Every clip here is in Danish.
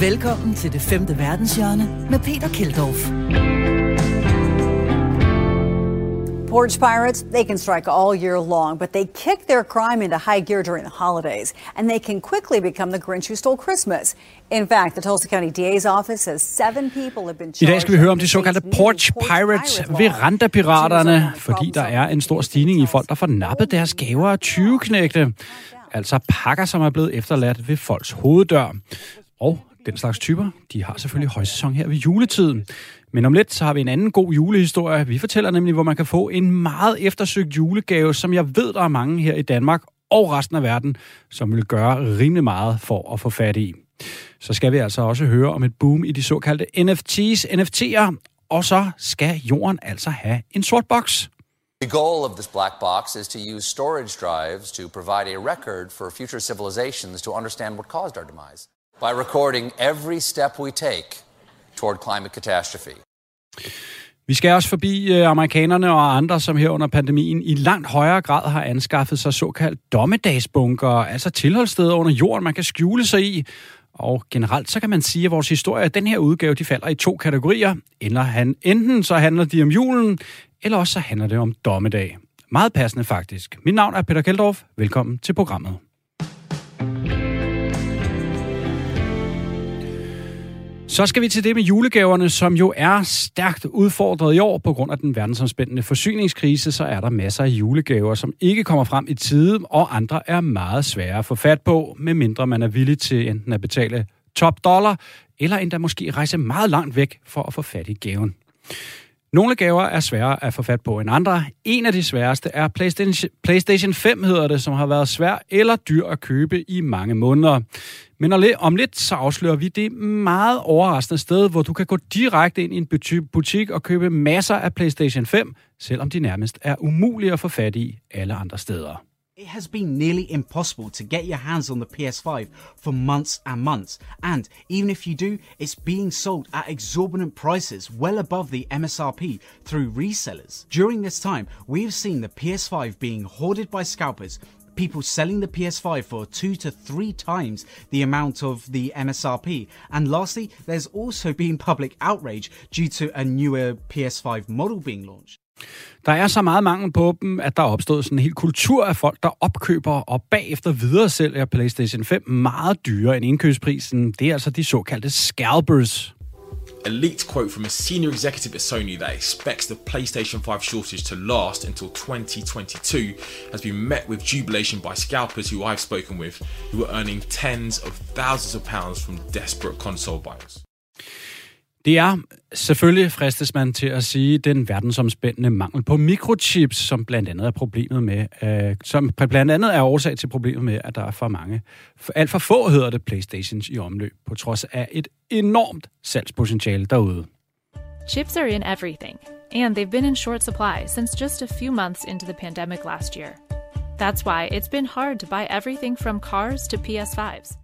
Velkommen til det femte verdenshjørne med Peter Keldorf. Porch pirates, they can strike all year long, but they kick their crime into high gear during the holidays, and they can quickly become the Grinch who stole Christmas. In fact, the Tulsa County DA's office says seven people have been I dag skal vi høre om de såkaldte Porch Pirates, verandapiraterne, fordi der er en stor stigning i folk, der får nappet deres gaver af 20-knægte. Altså pakker, som er blevet efterladt ved folks hoveddør. Og den slags typer, de har selvfølgelig højsæson her ved juletiden. Men om lidt, så har vi en anden god julehistorie. Vi fortæller nemlig, hvor man kan få en meget eftersøgt julegave, som jeg ved, der er mange her i Danmark og resten af verden, som vil gøre rimelig meget for at få fat i. Så skal vi altså også høre om et boom i de såkaldte NFT's, NFT'er, og så skal jorden altså have en sort boks. The goal of this black box is to use storage drives to provide a record for future civilizations to understand what caused our demise by recording every step we take toward climate catastrophe. Vi skal også forbi øh, amerikanerne og andre, som her under pandemien i langt højere grad har anskaffet sig såkaldt dommedagsbunker, altså tilholdssteder under jorden, man kan skjule sig i. Og generelt så kan man sige, at vores historie, den her udgave, de falder i to kategorier. Eller han, enten så handler de om julen, eller også så handler det om dommedag. Meget passende faktisk. Mit navn er Peter Keldorf. Velkommen til programmet. Så skal vi til det med julegaverne, som jo er stærkt udfordret i år på grund af den verdensomspændende forsyningskrise, så er der masser af julegaver, som ikke kommer frem i tide, og andre er meget svære at få fat på, medmindre man er villig til enten at betale top dollar, eller endda måske rejse meget langt væk for at få fat i gaven. Nogle gaver er sværere at få fat på end andre. En af de sværeste er PlayStation, PlayStation 5, hedder det, som har været svær eller dyr at købe i mange måneder. Men om lidt så afslører vi det meget overraskende sted, hvor du kan gå direkte ind i en butik og købe masser af PlayStation 5, selvom de nærmest er umulige at få fat i alle andre steder. It has been nearly impossible to get your hands on the PS5 for months and months, and even if you do, it's being sold at exorbitant prices well above the MSRP through resellers. During this time, we've seen the PS5 being hoarded by scalpers, people selling the PS5 for two to three times the amount of the MSRP, and lastly, there's also been public outrage due to a newer PS5 model being launched. Der er så meget mangel på dem, at der er opstået sådan en hel kultur af folk, der opkøber og bagefter videre sælger PlayStation 5 meget dyrere end indkøbsprisen. Det er altså de såkaldte scalpers. A leaked quote from a senior executive at Sony that expects the PlayStation 5 shortage to last until 2022 has been met with jubilation by scalpers who I've spoken with, who are earning tens of thousands of pounds from desperate console buyers. Det er selvfølgelig, fristes man til at sige, den verdensomspændende mangel på mikrochips, som blandt andet er problemet med, øh, som blandt andet er årsag til problemet med, at der er for mange, for, alt for få hedder det, Playstations i omløb, på trods af et enormt salgspotentiale derude. Chips are in everything, and they've been in short supply since just a few months into the pandemic last year. That's why it's been hard to buy everything from cars to PS5s.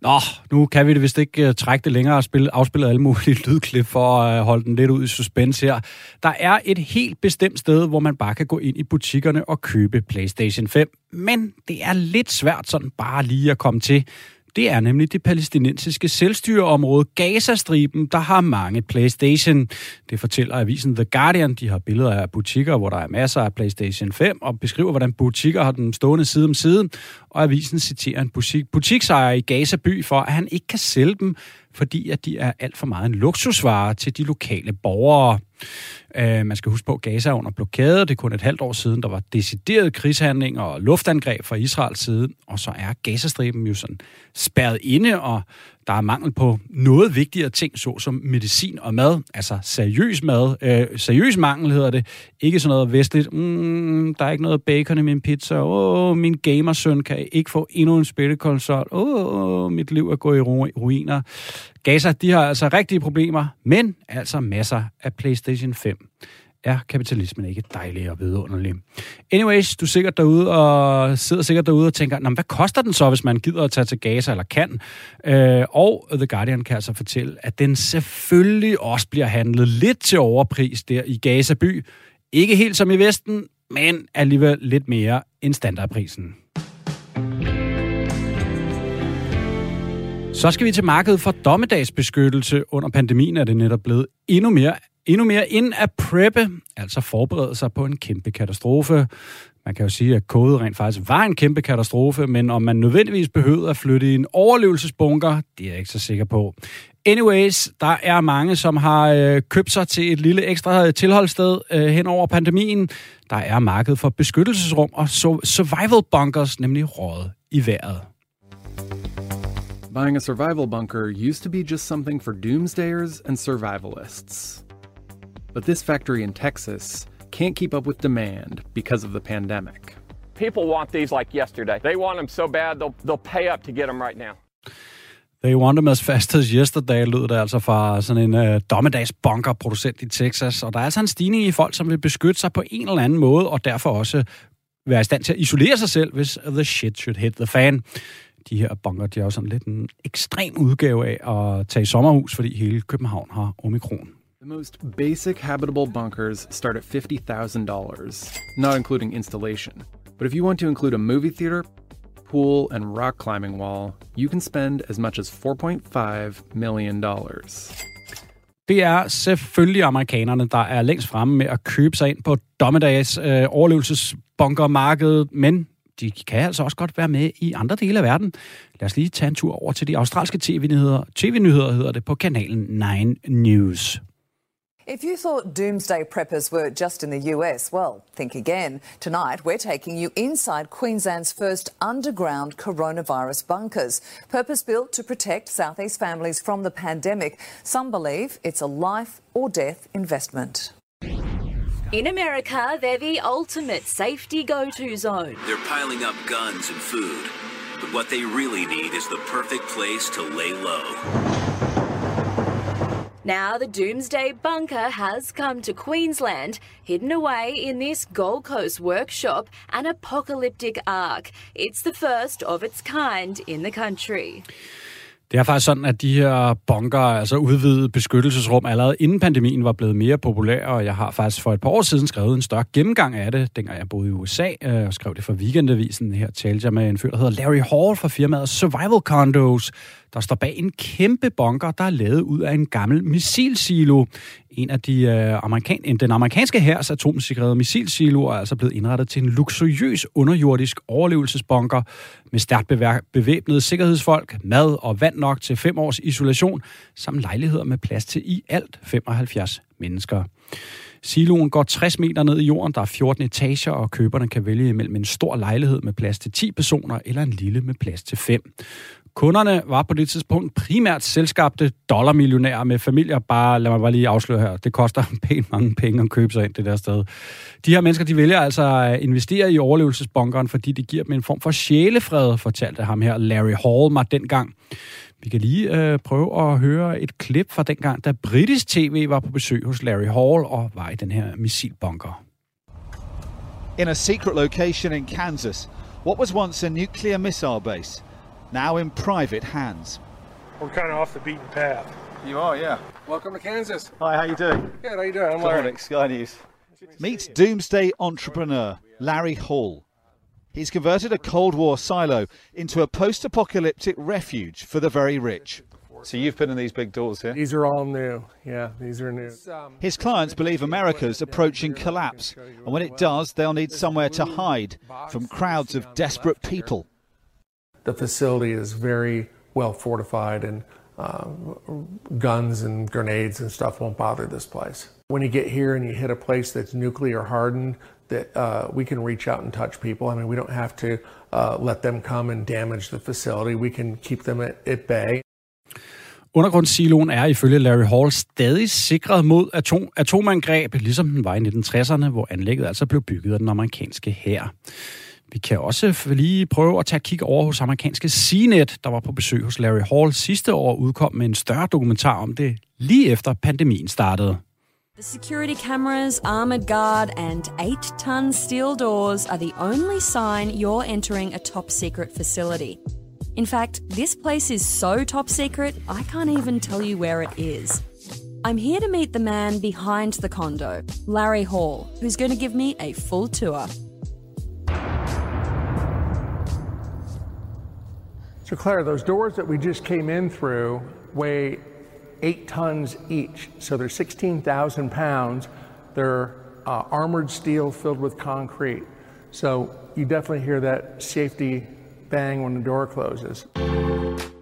Nå, nu kan vi det vist ikke uh, trække det længere og spille, afspille alle mulige lydklip for at uh, holde den lidt ud i suspense her. Der er et helt bestemt sted, hvor man bare kan gå ind i butikkerne og købe PlayStation 5. Men det er lidt svært sådan bare lige at komme til. Det er nemlig det palæstinensiske selvstyreområde Gazastriben, der har mange PlayStation. Det fortæller avisen The Guardian. De har billeder af butikker, hvor der er masser af PlayStation 5, og beskriver, hvordan butikker har den stående side om side. Og avisen citerer en butik, butiksejer i Gaza by for, at han ikke kan sælge dem, fordi at de er alt for meget en luksusvare til de lokale borgere. Øh, man skal huske på, at Gaza er under blokade. Det er kun et halvt år siden, der var decideret krigshandling og luftangreb fra Israels side. Og så er Gazastriben jo sådan spærret inde, og der er mangel på noget vigtigere ting, såsom medicin og mad. Altså seriøs mad. Øh, seriøs mangel hedder det. Ikke sådan noget vestligt. Mm, der er ikke noget bacon i min pizza. Åh, oh, min gamersøn kan ikke få endnu en spillekonsol. Åh, oh, mit liv er gået i ruiner. Gaza, de har altså rigtige problemer, men altså masser af PlayStation 5 er kapitalismen ikke dejlig og vidunderlig. Anyways, du er sikkert derude og sidder sikkert derude og tænker, hvad koster den så, hvis man gider at tage til Gaza eller kan? Øh, og The Guardian kan altså fortælle, at den selvfølgelig også bliver handlet lidt til overpris der i Gaza by. Ikke helt som i Vesten, men alligevel lidt mere end standardprisen. Så skal vi til markedet for dommedagsbeskyttelse. Under pandemien er det netop blevet endnu mere, endnu mere ind at preppe, altså forberede sig på en kæmpe katastrofe. Man kan jo sige, at kode rent faktisk var en kæmpe katastrofe, men om man nødvendigvis behøvede at flytte i en overlevelsesbunker, det er jeg ikke så sikker på. Anyways, der er mange, som har øh, købt sig til et lille ekstra tilholdssted øh, hen over pandemien. Der er marked for beskyttelsesrum og survival bunkers, nemlig råd i vejret. Buying a survival bunker used to be just something for doomsdayers and survivalists. But this factory in Texas can't keep up with demand because of the pandemic. People want these like yesterday. They want them so bad, they'll, they'll pay up to get them right now. They want them as fast as yesterday, lød det altså fra sådan en uh, dommedagsbunker-producent i Texas. Og der er altså en stigning i folk, som vil beskytte sig på en eller anden måde, og derfor også være i stand til at isolere sig selv, hvis the shit should hit the fan de her bunker, de er jo sådan lidt en ekstrem udgave af at tage i sommerhus, fordi hele København har omikron. The most basic habitable bunkers start at $50,000, not including installation. But if you want to include a movie theater, pool, and rock climbing wall, you can spend as much as $4.5 million. Det er selvfølgelig amerikanerne, der er længst fremme med at købe sig ind på dommedags øh, overlevelsesbunkermarkedet, men de kan altså også godt være med i andre dele af verden. Lad os lige tage en tur over til de australske tv-nyheder. TV-nyheder hedder det på kanalen 9 News. If you thought doomsday preppers were just in the US, well, think again. Tonight, we're taking you inside Queensland's first underground coronavirus bunkers, purpose built to protect Southeast families from the pandemic. Some believe it's a life or death investment. In America, they're the ultimate safety go to zone. They're piling up guns and food, but what they really need is the perfect place to lay low. Now, the Doomsday Bunker has come to Queensland, hidden away in this Gold Coast workshop, an apocalyptic ark. It's the first of its kind in the country. Det er faktisk sådan, at de her bunker, altså udvidet beskyttelsesrum, allerede inden pandemien var blevet mere populære, og jeg har faktisk for et par år siden skrevet en større gennemgang af det, dengang jeg boede i USA, øh, og skrev det for Weekendavisen. Her talte jeg med en fyr, der hedder Larry Hall fra firmaet Survival Condos, der står bag en kæmpe bunker, der er lavet ud af en gammel missilsilo. En af de øh, amerikan den amerikanske hærs atomsikrede missilsiloer er altså blevet indrettet til en luksuriøs underjordisk overlevelsesbunker med stærkt bevæbnede sikkerhedsfolk, mad og vand nok til fem års isolation, samt lejligheder med plads til i alt 75 mennesker. Siloen går 60 meter ned i jorden, der er 14 etager, og køberne kan vælge imellem en stor lejlighed med plads til 10 personer, eller en lille med plads til 5. Kunderne var på det tidspunkt primært selskabte dollarmillionærer med familier. Bare, lad mig bare lige afsløre her, det koster pænt mange penge at købe sig ind det der sted. De her mennesker, de vælger altså at investere i overlevelsesbunkeren, fordi det giver dem en form for sjælefred, fortalte ham her Larry Hall mig dengang. Vi kan lige øh, prøve at høre et klip fra dengang, da britisk tv var på besøg hos Larry Hall og var i den her missilbunker. In a secret location in Kansas, what was once a nuclear missile base – now in private hands. We're kind of off the beaten path. You are, yeah. Welcome to Kansas. Hi, how you doing? Good, how you doing? I'm Larry. Sky News. Meet doomsday entrepreneur Larry Hall. He's converted a Cold War silo into a post-apocalyptic refuge for the very rich. So you've been in these big doors here? These are all new. Yeah, these are new. His clients believe America's approaching collapse, and when it does, they'll need somewhere to hide from crowds of desperate people. The facility is very well fortified and uh, guns and grenades and stuff won't bother this place. When you get here and you hit a place that's nuclear hardened, that uh, we can reach out and touch people. I mean, we don't have to uh, let them come and damage the facility. We can keep them at, at bay. Undergrundssiloen er ifølge Larry Hall stadig sikret mod atom atomangreb, ligesom den var i 1960'erne, hvor anlægget altså blev bygget af den amerikanske hær. Vi kan også lige prøve at tage et kig over hos amerikanske CNET, der var på besøg hos Larry Hall sidste år udkom med en større dokumentar om det lige efter pandemien startede. The security cameras, armored guard, and eight ton steel doors are the only sign you're entering a top secret facility. In fact, this place is so top secret, I can't even tell you where it is. I'm here to meet the man behind the condo, Larry Hall, who's going to give me a full tour. So, Claire, those doors that we just came in through weigh eight tons each. So they're 16,000 pounds. They're uh, armored steel filled with concrete. So you definitely hear that safety bang when the door closes.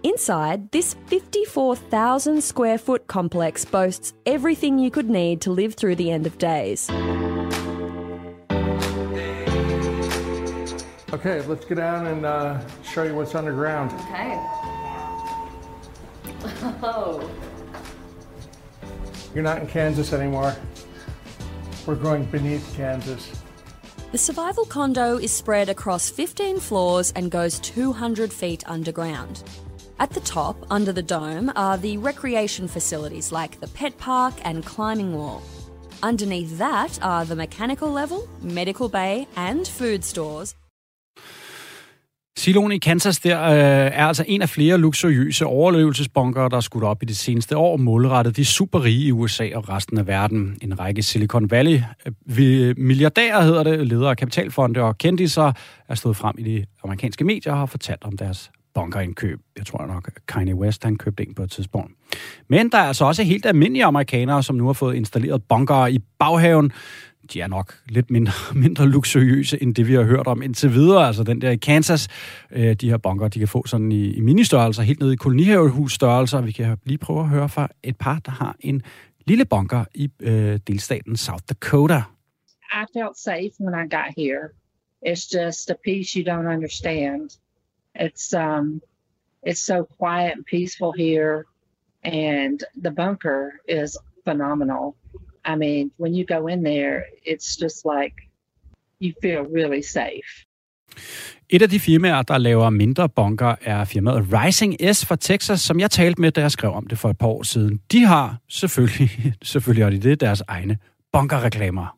Inside, this 54,000 square foot complex boasts everything you could need to live through the end of days. Okay, let's go down and uh, show you what's underground. Okay. Oh. You're not in Kansas anymore. We're going beneath Kansas. The survival condo is spread across 15 floors and goes 200 feet underground. At the top, under the dome, are the recreation facilities like the pet park and climbing wall. Underneath that are the mechanical level, medical bay, and food stores. Siloen i Kansas der øh, er altså en af flere luksuriøse overlevelsesbunker, der er skudt op i det seneste år, målrettet de superrige i USA og resten af verden. En række Silicon Valley øh, milliardærer hedder det, ledere af kapitalfonde og kendiser, er stået frem i de amerikanske medier og har fortalt om deres bunkerindkøb. Jeg tror nok, Kanye West han købte en på et tidspunkt. Men der er altså også helt almindelige amerikanere, som nu har fået installeret bunker i baghaven de er nok lidt mindre, mindre luksuriøse, end det vi har hørt om indtil videre. Altså den der i Kansas, øh, de her bunker, de kan få sådan i, i ministørrelser, helt ned i kolonihavehusstørrelser. Vi kan lige prøve at høre fra et par, der har en lille bunker i øh, delstaten South Dakota. I felt safe when I got here. It's just a peace you don't understand. It's um, it's so quiet and peaceful here, and the bunker is phenomenal. I mean, when you go in there, it's just like you feel really safe. Et af de firmaer, der laver mindre bunker, er firmaet Rising S fra Texas, som jeg talte med, da jeg skrev om det for et par år siden. De har selvfølgelig, selvfølgelig har de det, deres egne bunkerreklamer.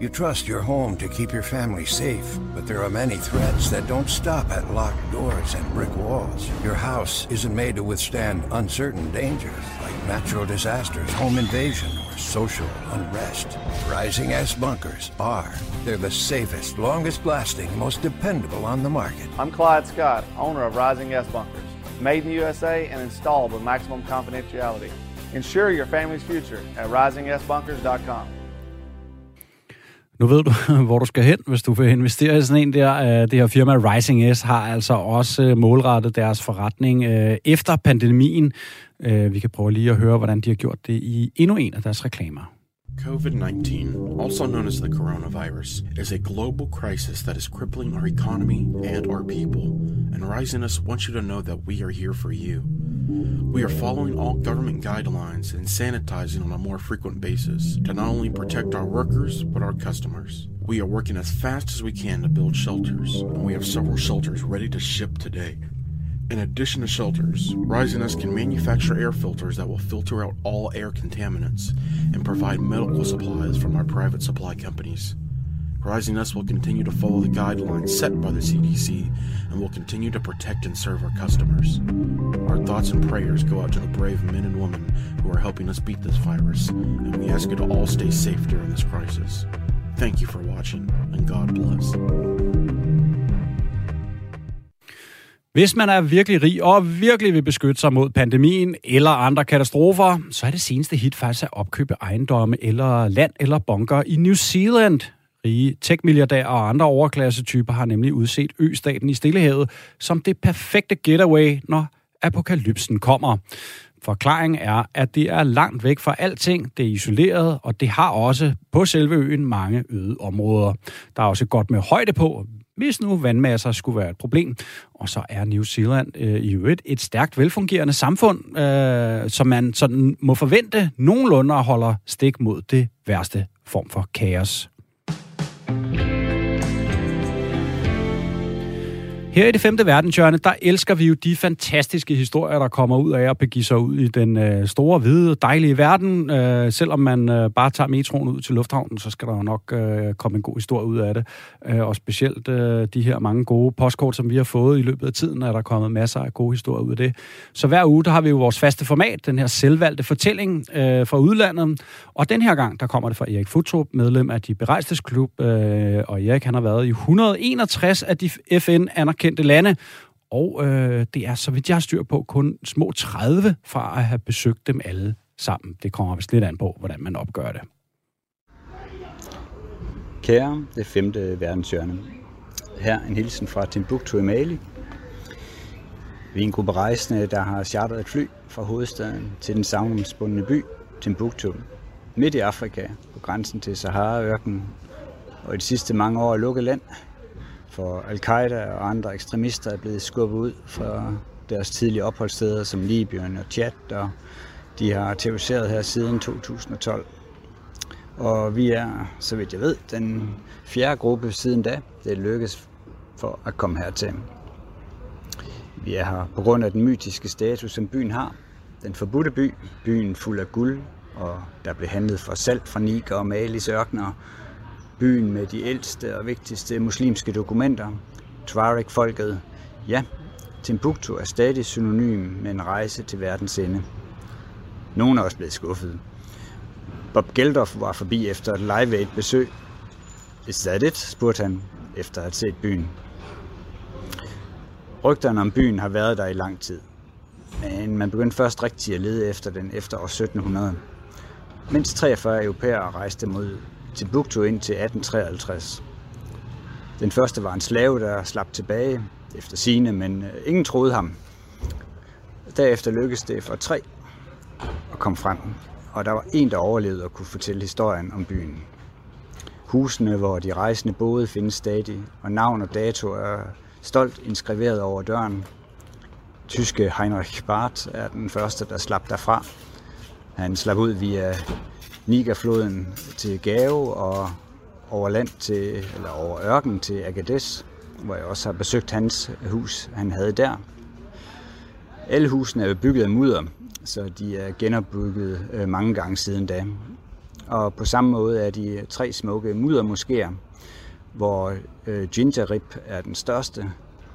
You trust your home to keep your family safe, but there are many threats that don't stop at locked doors and brick walls. Your house isn't made to withstand uncertain dangers like natural disasters, home invasion, or social unrest. Rising S bunkers are. They're the safest, longest lasting, most dependable on the market. I'm Clyde Scott, owner of Rising S Bunkers. Made in the USA and installed with maximum confidentiality. Ensure your family's future at risingsbunkers.com. Nu ved du, hvor du skal hen, hvis du vil investere i sådan en der. Øh, det her firma Rising S har altså også øh, målrettet deres forretning øh, efter pandemien. Øh, vi kan prøve lige at høre, hvordan de har gjort det i endnu en af deres reklamer. COVID-19, also known as the coronavirus, is a global crisis that is crippling our economy and our people, and Us wants you to know that we are here for you. We are following all government guidelines and sanitizing on a more frequent basis to not only protect our workers, but our customers. We are working as fast as we can to build shelters, and we have several shelters ready to ship today. In addition to shelters, Rising Us can manufacture air filters that will filter out all air contaminants and provide medical supplies from our private supply companies. Rising Us will continue to follow the guidelines set by the CDC and will continue to protect and serve our customers. Our thoughts and prayers go out to the brave men and women who are helping us beat this virus, and we ask you to all stay safe during this crisis. Thank you for watching, and God bless. Hvis man er virkelig rig og virkelig vil beskytte sig mod pandemien eller andre katastrofer, så er det seneste hit faktisk at opkøbe ejendomme eller land eller bunker i New Zealand. Rige tech-milliardærer og andre overklassetyper har nemlig udset østaten i Stillehavet som det perfekte getaway, når apokalypsen kommer. Forklaringen er, at det er langt væk fra alting, det er isoleret, og det har også på selve øen mange øde områder. Der er også godt med højde på, hvis nu vandmasser skulle være et problem. Og så er New Zealand øh, i øvrigt et stærkt velfungerende samfund, øh, som man sådan må forvente nogenlunde holder stik mod det værste form for kaos. Her i det femte verdenshjørne, der elsker vi jo de fantastiske historier, der kommer ud af at begive sig ud i den øh, store, hvide, dejlige verden. Øh, selvom man øh, bare tager metroen ud til lufthavnen, så skal der jo nok øh, komme en god historie ud af det. Øh, og specielt øh, de her mange gode postkort, som vi har fået i løbet af tiden, er der kommet masser af gode historier ud af det. Så hver uge, der har vi jo vores faste format, den her selvvalgte fortælling øh, fra udlandet. Og den her gang, der kommer det fra Erik Futrup, medlem af de Berejstes Klub. Øh, og Erik, han har været i 161 af de FN-anerkendte kendte lande, Og øh, det er, så vidt jeg har styr på, kun små 30 fra at have besøgt dem alle sammen. Det kommer vist lidt an på, hvordan man opgør det. Kære, det femte verdenshjørne. Her en hilsen fra Timbuktu i Mali. Vi er en gruppe rejsende, der har charteret et fly fra hovedstaden til den savnomsbundne by Timbuktu, midt i Afrika, på grænsen til Sahara-ørkenen, og i de sidste mange år lukket land, for al-Qaida og andre ekstremister er blevet skubbet ud fra deres tidlige opholdssteder som Libyen og Tchad, og de har terroriseret her siden 2012. Og vi er, så vidt jeg ved, den fjerde gruppe siden da, det er lykkes for at komme hertil. Vi er her på grund af den mytiske status, som byen har. Den forbudte by, byen fuld af guld, og der blev handlet for salt fra Niger og Malis ørkner. Byen med de ældste og vigtigste muslimske dokumenter. Tuareg-folket. Ja, Timbuktu er stadig synonym med en rejse til verdens ende. Nogle er også blevet skuffet. Bob Geldof var forbi efter et live aid besøg. Is that it? spurgte han, efter at have set byen. Rygterne om byen har været der i lang tid. Men man begyndte først rigtig at lede efter den efter år 1700. Mindst 43 europæere rejste mod Timbuktu ind til 1853. Den første var en slave, der slap tilbage efter sine, men øh, ingen troede ham. Derefter lykkedes det for tre at komme frem, og der var en, der overlevede og kunne fortælle historien om byen. Husene, hvor de rejsende boede, findes stadig, og navn og dato er stolt inskriveret over døren. Tyske Heinrich Barth er den første, der slap derfra. Han slap ud via Nigerfloden til Gao og over land til, eller over ørken til Agadez, hvor jeg også har besøgt hans hus, han havde der. Alle husene er bygget af mudder, så de er genopbygget øh, mange gange siden da. Og på samme måde er de tre smukke muddermoskéer, hvor øh, er den største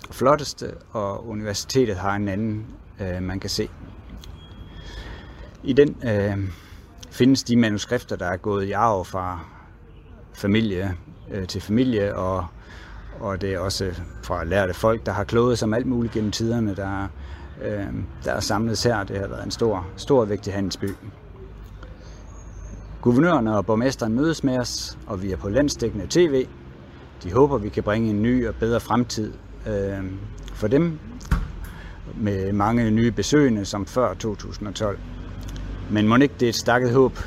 og flotteste, og universitetet har en anden, øh, man kan se. I den øh, findes de manuskripter, der er gået i arv fra familie øh, til familie, og, og det er også fra lærte folk, der har kloget sig om alt muligt gennem tiderne, der, øh, der er samlet her. Det har været en stor, stor vigtig handelsby. Guvernøren og borgmesteren mødes med os, og vi er på landstækkende tv. De håber, vi kan bringe en ny og bedre fremtid øh, for dem, med mange nye besøgende som før 2012. Men må ikke det er et stakket håb?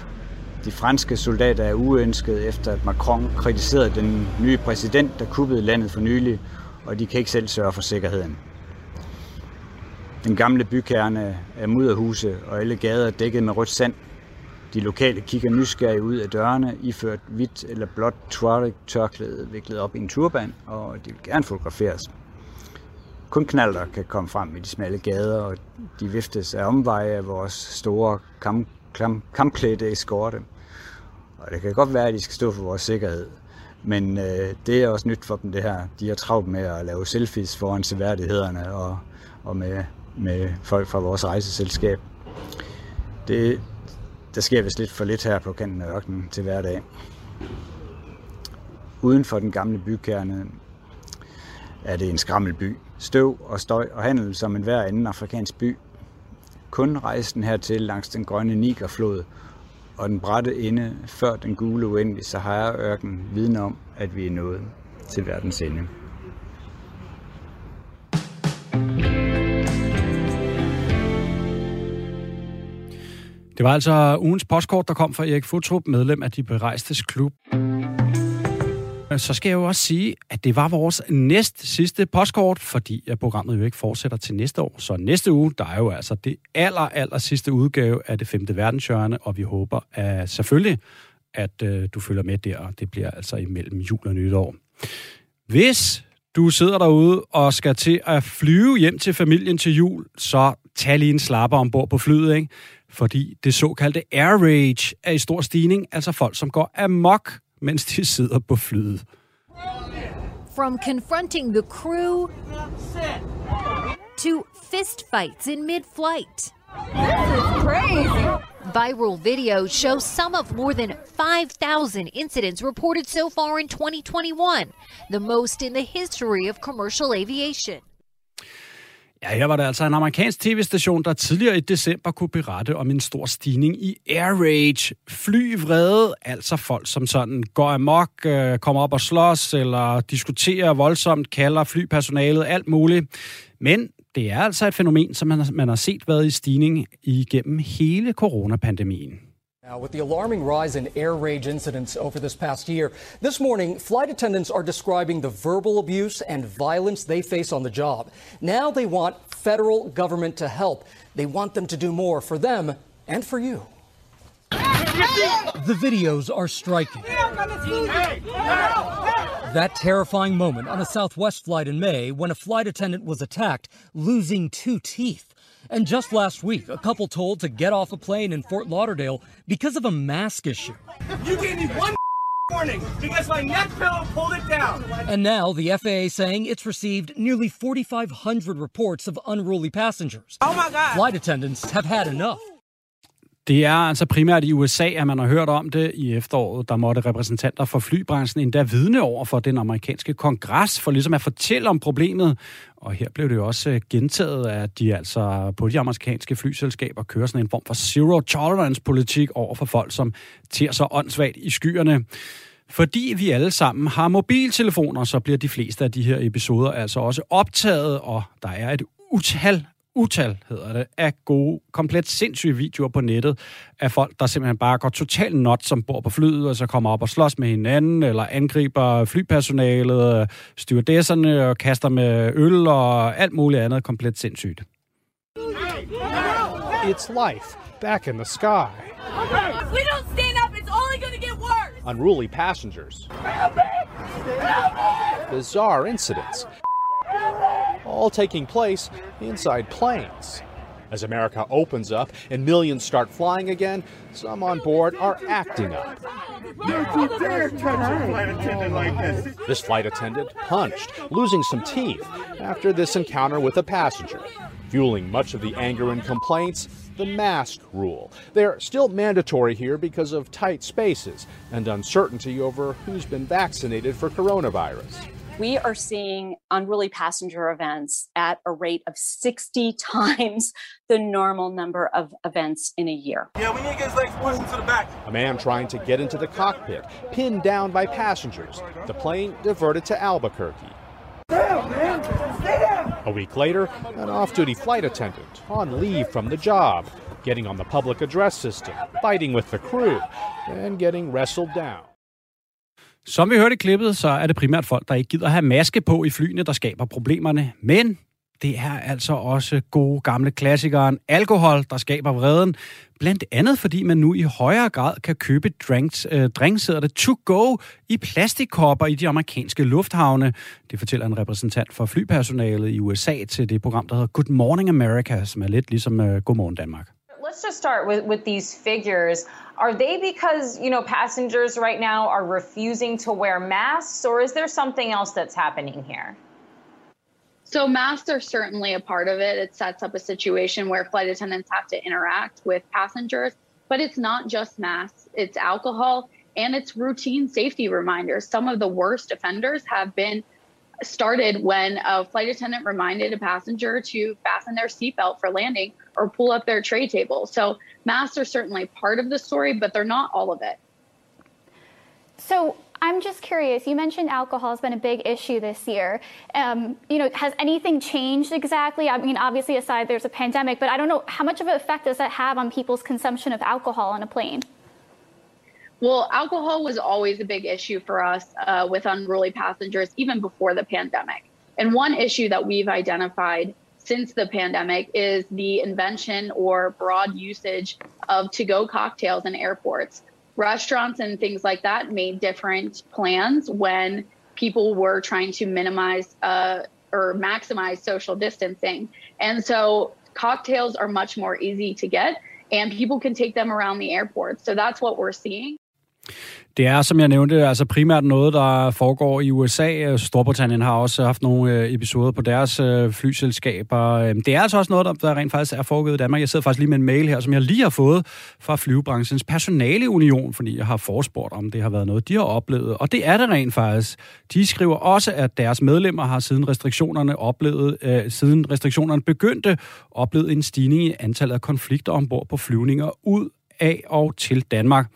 De franske soldater er uønskede efter, at Macron kritiserede den nye præsident, der kuppede landet for nylig, og de kan ikke selv sørge for sikkerheden. Den gamle bykerne er mudderhuse, og alle gader er dækket med rødt sand. De lokale kigger nysgerrige ud af dørene, iført hvidt eller blåt tuareg-tørklæde viklet op i en turban, og de vil gerne fotograferes. Kun knalder kan komme frem i de smalle gader, og de viftes af omveje af vores store kamp, kamp, kampklædte eskorte. Og det kan godt være, at de skal stå for vores sikkerhed. Men øh, det er også nyt for dem, det her. De har travlt med at lave selfies foran seværdighederne og, og med, med folk fra vores rejseselskab. Det, der sker vist lidt for lidt her på kanten af ørkenen til hverdag. Uden for den gamle bykerne er det en skrammelby. Støv og støj og handel som en hver anden afrikansk by. Kun rejsen hertil langs den grønne Nigerflod og den bratte ende før den gule uendelige Sahara-ørken vidner om, at vi er nået til verdens ende. Det var altså ugens postkort, der kom fra Erik Futrup, medlem af De Berejstes Klub. Øh, så skal jeg jo også sige, at det var vores næst sidste postkort, fordi at programmet jo ikke fortsætter til næste år. Så næste uge, der er jo altså det aller, aller sidste udgave af det femte verdenshjørne, og vi håber at selvfølgelig, at øh, du følger med der. Det bliver altså imellem jul og nytår. Hvis du sidder derude og skal til at flyve hjem til familien til jul, så tag lige en slapper ombord på flyet, ikke? Fordi det såkaldte air rage er i stor stigning, altså folk, som går amok mens de sidder på flyet. From confronting the crew to fistfights in mid-flight. This is crazy. Viral videos show some of more than 5,000 incidents reported so far in 2021, the most in the history of commercial aviation. Ja, her var det altså en amerikansk tv-station, der tidligere i december kunne berette om en stor stigning i air rage. Flyvrede, altså folk som sådan går amok, øh, kommer op og slås eller diskuterer voldsomt, kalder flypersonalet, alt muligt. Men det er altså et fænomen, som man, man har set været i stigning igennem hele coronapandemien. Now, with the alarming rise in air rage incidents over this past year, this morning, flight attendants are describing the verbal abuse and violence they face on the job. Now they want federal government to help. They want them to do more for them and for you. The videos are striking. That terrifying moment on a Southwest flight in May when a flight attendant was attacked, losing two teeth. And just last week, a couple told to get off a plane in Fort Lauderdale because of a mask issue. You gave me one warning because my neck pillow pulled it down. And now the FAA saying it's received nearly 4,500 reports of unruly passengers. Oh my God. Flight attendants have had enough. Det er altså primært i USA, at man har hørt om det i efteråret. Der måtte repræsentanter for flybranchen endda vidne over for den amerikanske kongres, for ligesom at fortælle om problemet. Og her blev det jo også øh, gentaget, at de altså på de amerikanske flyselskaber kører sådan en form for zero tolerance politik over for folk, som tager sig åndssvagt i skyerne. Fordi vi alle sammen har mobiltelefoner, så bliver de fleste af de her episoder altså også optaget, og der er et utal utal, hedder det, af gode, komplet sindssyge videoer på nettet af folk, der simpelthen bare går totalt not, som bor på flyet, og så kommer op og slås med hinanden, eller angriber flypersonalet, stewardesserne, og kaster med øl og alt muligt andet komplet sindssygt. It's life back in the sky. If we don't stand up, it's only gonna get worse. Unruly passengers. Bizarre incidents. All taking place inside planes. As America opens up and millions start flying again, some on board are acting up. This flight attendant punched, losing some teeth after this encounter with a passenger. Fueling much of the anger and complaints, the mask rule. They're still mandatory here because of tight spaces and uncertainty over who's been vaccinated for coronavirus. We are seeing unruly passenger events at a rate of 60 times the normal number of events in a year. Yeah, we need to get his legs pushed into the back. A man trying to get into the cockpit, pinned down by passengers. The plane diverted to Albuquerque. A week later, an off duty flight attendant on leave from the job, getting on the public address system, fighting with the crew, and getting wrestled down. Som vi hørte i klippet, så er det primært folk, der ikke gider have maske på i flyene, der skaber problemerne. Men det er altså også gode gamle klassikeren alkohol, der skaber vreden. Blandt andet fordi man nu i højere grad kan købe drinks, øh, drinks det, to go i plastikkopper i de amerikanske lufthavne. Det fortæller en repræsentant for flypersonalet i USA til det program, der hedder Good Morning America, som er lidt ligesom øh, Godmorgen Danmark. Let's just start with, with these figures. Are they because, you know, passengers right now are refusing to wear masks or is there something else that's happening here? So masks are certainly a part of it. It sets up a situation where flight attendants have to interact with passengers, but it's not just masks, it's alcohol and it's routine safety reminders. Some of the worst offenders have been started when a flight attendant reminded a passenger to fasten their seatbelt for landing or pull up their tray table. So masks are certainly part of the story, but they're not all of it. So I'm just curious. You mentioned alcohol has been a big issue this year. Um, you know, has anything changed exactly? I mean, obviously, aside there's a pandemic, but I don't know how much of an effect does that have on people's consumption of alcohol on a plane. Well, alcohol was always a big issue for us uh, with unruly passengers, even before the pandemic. And one issue that we've identified since the pandemic is the invention or broad usage of to go cocktails in airports. Restaurants and things like that made different plans when people were trying to minimize uh, or maximize social distancing. And so cocktails are much more easy to get, and people can take them around the airport. So that's what we're seeing. Det er, som jeg nævnte, altså primært noget, der foregår i USA. Storbritannien har også haft nogle øh, episoder på deres øh, flyselskaber. Øhm, det er altså også noget, der rent faktisk er foregået i Danmark. Jeg sidder faktisk lige med en mail her, som jeg lige har fået fra flybranchens personaleunion, fordi jeg har forespurgt, om det har været noget, de har oplevet. Og det er det rent faktisk. De skriver også, at deres medlemmer har siden restriktionerne oplevet, øh, siden restriktionerne begyndte, oplevet en stigning i antallet af konflikter ombord på flyvninger ud af og til Danmark.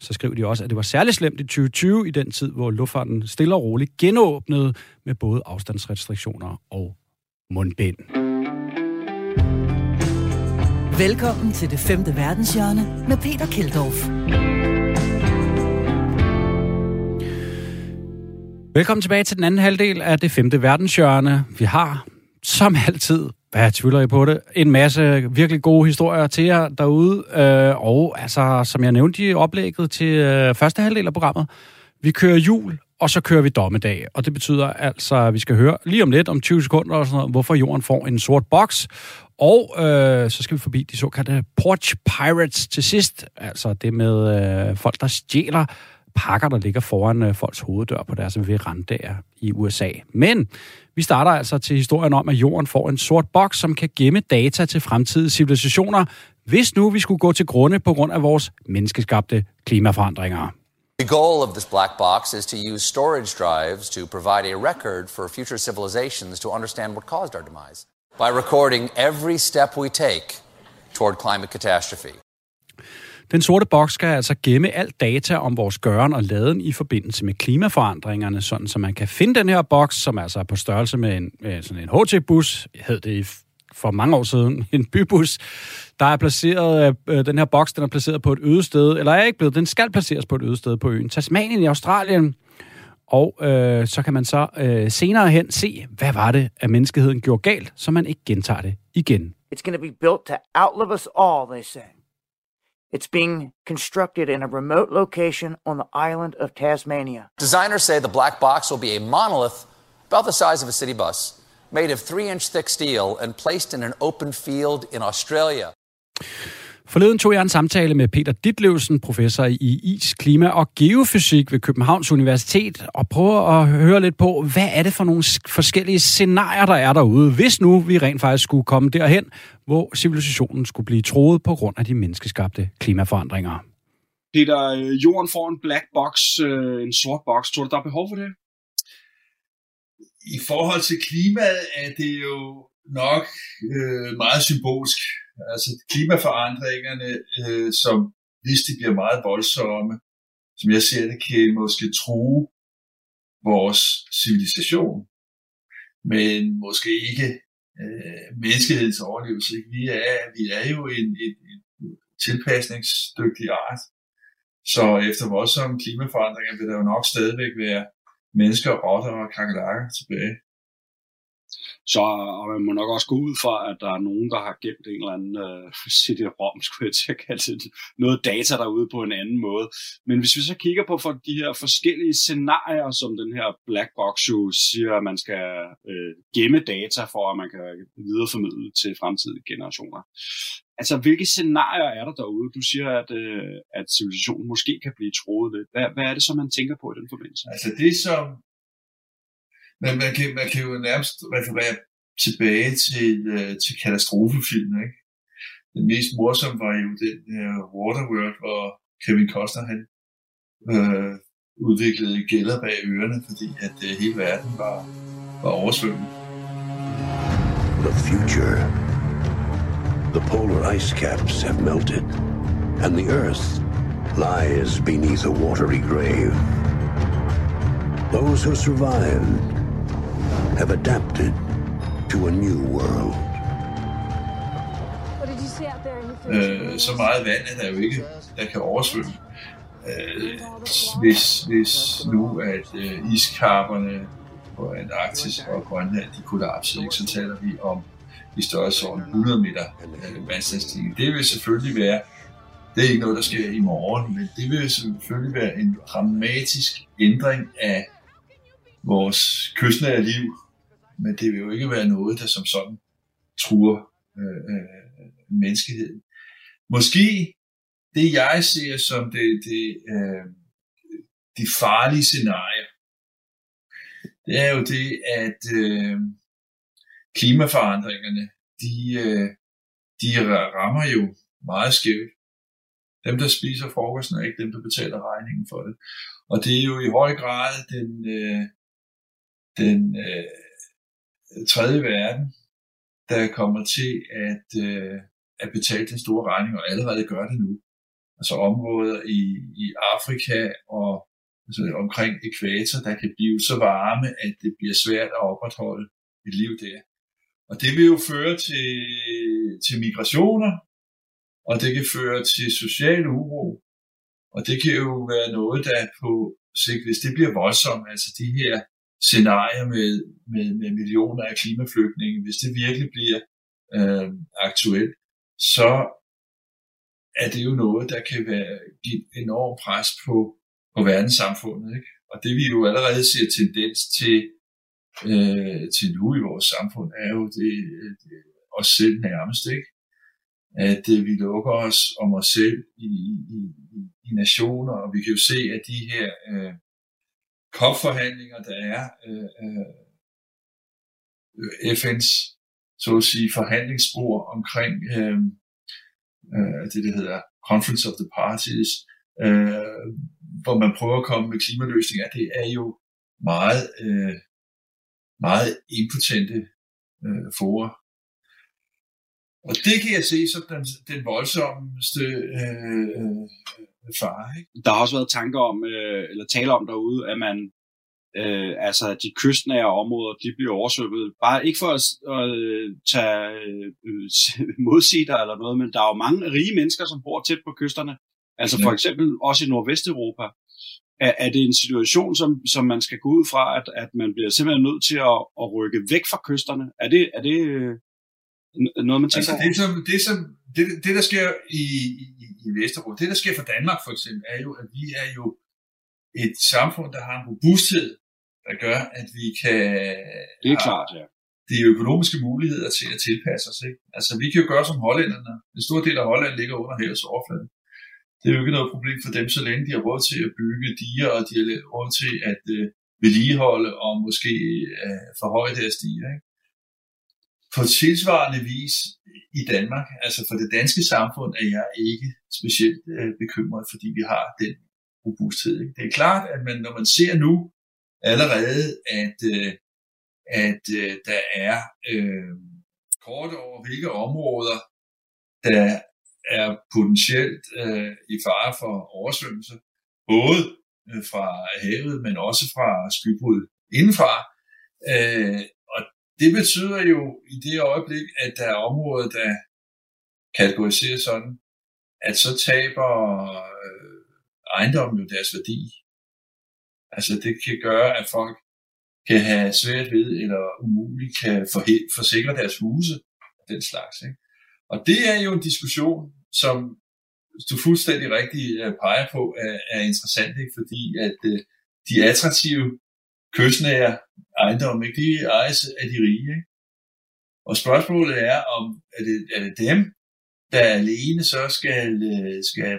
Så skrev de også, at det var særligt slemt i 2020, i den tid, hvor luftfarten stille og roligt genåbnede med både afstandsrestriktioner og mundbind. Velkommen til det femte verdenshjørne med Peter Keldorf. Velkommen tilbage til den anden halvdel af det femte verdenshjørne. Vi har, som altid, hvad tvivler I på det? En masse virkelig gode historier til jer derude. Øh, og altså, som jeg nævnte i oplægget til øh, første halvdel af programmet, vi kører jul, og så kører vi dommedag. Og det betyder altså, at vi skal høre lige om lidt, om 20 sekunder, og sådan noget, hvorfor jorden får en sort boks. Og øh, så skal vi forbi de såkaldte Porch Pirates til sidst. Altså det med øh, folk, der stjæler pakker, der ligger foran øh, folks hoveddør på deres verandaer i USA. Men vi starter altså til historien om, at jorden får en sort boks, som kan gemme data til fremtidige civilisationer, hvis nu vi skulle gå til grunde på grund af vores menneskeskabte klimaforandringer. The goal of this black box is to use storage drives to provide a record for future civilizations to understand what caused our demise by recording every step we take toward climate catastrophe. Den sorte boks skal altså gemme alt data om vores gøren og laden i forbindelse med klimaforandringerne, sådan så man kan finde den her boks, som altså er på størrelse med en, sådan en HT-bus, hed det for mange år siden, en bybus, der er placeret, øh, den her boks, den er placeret på et øde sted, eller er ikke blevet, den skal placeres på et øde sted på øen Tasmanien i Australien. Og øh, så kan man så øh, senere hen se, hvad var det, at menneskeheden gjorde galt, så man ikke gentager det igen. It's going to be built to outlive us all, they say. It's being constructed in a remote location on the island of Tasmania. Designers say the black box will be a monolith about the size of a city bus, made of three inch thick steel and placed in an open field in Australia. Forleden tog jeg en samtale med Peter Ditlevsen, professor i is, klima og geofysik ved Københavns Universitet, og prøver at høre lidt på, hvad er det for nogle forskellige scenarier, der er derude, hvis nu vi rent faktisk skulle komme derhen, hvor civilisationen skulle blive troet på grund af de menneskeskabte klimaforandringer. Peter, øh, jorden får en black box, øh, en sort box. Tror du, der er behov for det? I forhold til klimaet er det jo nok øh, meget symbolsk. Altså klimaforandringerne, øh, som hvis de bliver meget voldsomme, som jeg ser det, kan måske true vores civilisation, men måske ikke øh, menneskehedens overlevelse. Vi er, vi er jo en, en, en tilpasningsdygtig art, så efter voldsomme klimaforandringer vil der jo nok stadigvæk være mennesker, rotter og kakelakker tilbage. Så og man må nok også gå ud fra, at der er nogen, der har gemt en eller anden øh, uh, CD-ROM, skulle jeg til at kalde det, noget data derude på en anden måde. Men hvis vi så kigger på for de her forskellige scenarier, som den her black box jo siger, at man skal uh, gemme data for, at man kan videreformidle til fremtidige generationer. Altså, hvilke scenarier er der derude? Du siger, at, uh, at civilisationen måske kan blive troet lidt. Hvad, hvad er det, som man tænker på i den forbindelse? Altså, det som men man kan, man kan jo nærmest referere tilbage til, øh, til katastrofefilm, ikke? Den mest morsomme var jo den øh, Waterworld, hvor Kevin Costner han øh, udviklede gælder bag ørerne, fordi at øh, hele verden var, var oversvømmet. The future. The polar ice caps have melted, and the Earth lies beneath a watery grave. Those who survived have adapted to a new world. Øh, så meget vand er der jo ikke, der kan oversvømme. Øh, hvis, hvis nu at øh, iskarperne på Antarktis og Grønland de kollapsede, ikke, så taler vi om i størrelsesorden 100 meter øh, vandstandsstigning. Det vil selvfølgelig være, det er ikke noget, der sker i morgen, men det vil selvfølgelig være en dramatisk ændring af vores kystnære liv, men det vil jo ikke være noget, der som sådan truer øh, øh, menneskeheden. Måske det, jeg ser som det, det, øh, de farlige scenarier, det er jo det, at øh, klimaforandringerne, de, øh, de rammer jo meget skævt. Dem, der spiser frokosten, er ikke dem, der betaler regningen for det. Og det er jo i høj grad den, øh, den øh, tredje verden, der kommer til at, øh, at betale den store regning, og allerede gør det nu. Altså områder i, i Afrika og altså omkring ekvator, der kan blive så varme, at det bliver svært at opretholde et liv der. Og det vil jo føre til, til migrationer, og det kan føre til social uro, og det kan jo være noget, der på sigt, hvis det bliver voldsomt, altså de her scenarier med, med, med millioner af klimaflygtninge, hvis det virkelig bliver øh, aktuelt, så er det jo noget, der kan være, give enorm pres på, på verdenssamfundet. Ikke? Og det vi jo allerede ser tendens til, øh, til nu i vores samfund, er jo det, det os selv nærmest. Ikke? At øh, vi lukker os om os selv i, i, i, i nationer, og vi kan jo se, at de her øh, COP-forhandlinger, der er øh, øh, FN's så at sige, forhandlingsspor omkring øh, øh, det, der hedder Conference of the Parties, øh, hvor man prøver at komme med klimaløsninger, det er jo meget, øh, meget impotente øh, forer. Og det kan jeg se som den, den voldsomste øh, øh, fare. Ikke? Der har også været tanker om, øh, eller tale om derude, at man øh, altså de kystnære områder, de bliver oversvømmet. Bare ikke for at, at tage øh, modsiger eller noget, men der er jo mange rige mennesker, som bor tæt på kysterne. Altså for eksempel også i Nordvesteuropa. Er, er det en situation, som, som man skal gå ud fra, at, at man bliver simpelthen nødt til at, at rykke væk fra kysterne? Er det, er det øh, noget, man tænker altså, det, som, det, som, det, det, der sker i, i, i Vesteuropa, det, der sker for Danmark for eksempel, er jo, at vi er jo et samfund, der har en robusthed, der gør, at vi kan... Det er klart, ja. De økonomiske muligheder til at tilpasse os. Ikke? Altså, vi kan jo gøre som hollænderne. En stor del af Holland ligger under havets overflade. Det er jo ikke noget problem for dem, så længe de har råd til at bygge diger, og de har råd til at øh, vedligeholde og måske øh, forhøje deres stiger. Ikke? På tilsvarende vis i Danmark, altså for det danske samfund, er jeg ikke specielt øh, bekymret, fordi vi har den robusthed. Ikke? Det er klart, at man, når man ser nu allerede, at, øh, at øh, der er øh, kort over, hvilke områder, der er potentielt øh, i fare for oversvømmelse, både øh, fra havet, men også fra skybrud indenfra. Øh, det betyder jo i det øjeblik, at der er områder, der kategoriseres sådan, at så taber øh, ejendommen jo deres værdi. Altså det kan gøre, at folk kan have svært ved eller umuligt kan forsikre deres huse den slags. Ikke? Og det er jo en diskussion, som du fuldstændig rigtigt øh, peger på, er, er interessant, ikke? fordi at øh, de attraktive kystnære ejendomme, ikke? de ejes af de rige. Ikke? Og spørgsmålet er, om er det, er det dem, der alene så skal, øh, skal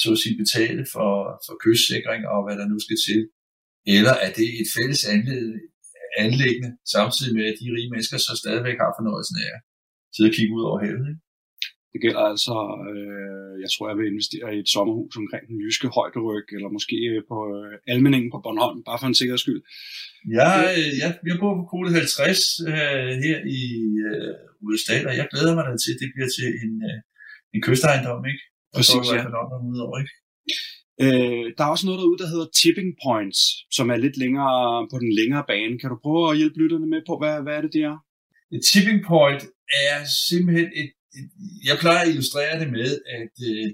så at sige, betale for, for kystsikring og hvad der nu skal til, eller er det et fælles anlæggende, samtidig med, at de rige mennesker så stadigvæk har fornøjelsen af at sidde og kigge ud over havet. Ikke? Det gælder altså, øh, jeg tror, jeg vil investere i et sommerhus omkring den jyske højderyg, eller måske på øh, Almeningen på Bornholm, bare for en sikkerheds skyld. Jeg, jeg, jeg bor på kode 50 øh, her i øh, USA, og jeg glæder mig da til, at det bliver til en, øh, en kystejendom, ikke? Og Præcis, så ja. Udover, ikke? Øh, der er også noget derude, der hedder tipping points, som er lidt længere på den længere bane. Kan du prøve at hjælpe lytterne med på, hvad, hvad er det, det er? Et tipping point er simpelthen et jeg plejer at illustrere det med, at, øh,